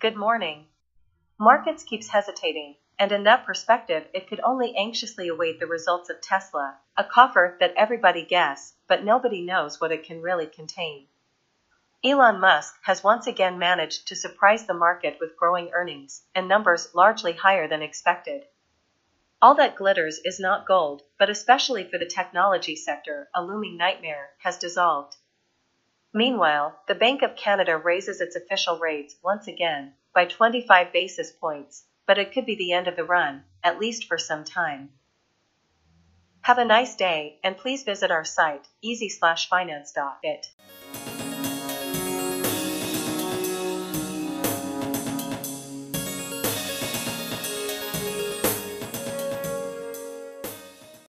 Good morning. Markets keeps hesitating, and in that perspective it could only anxiously await the results of Tesla, a coffer that everybody guess, but nobody knows what it can really contain. Elon Musk has once again managed to surprise the market with growing earnings and numbers largely higher than expected. All that glitters is not gold, but especially for the technology sector, a looming nightmare has dissolved. Meanwhile, the Bank of Canada raises its official rates once again by 25 basis points, but it could be the end of the run, at least for some time. Have a nice day, and please visit our site, easy-finance.it.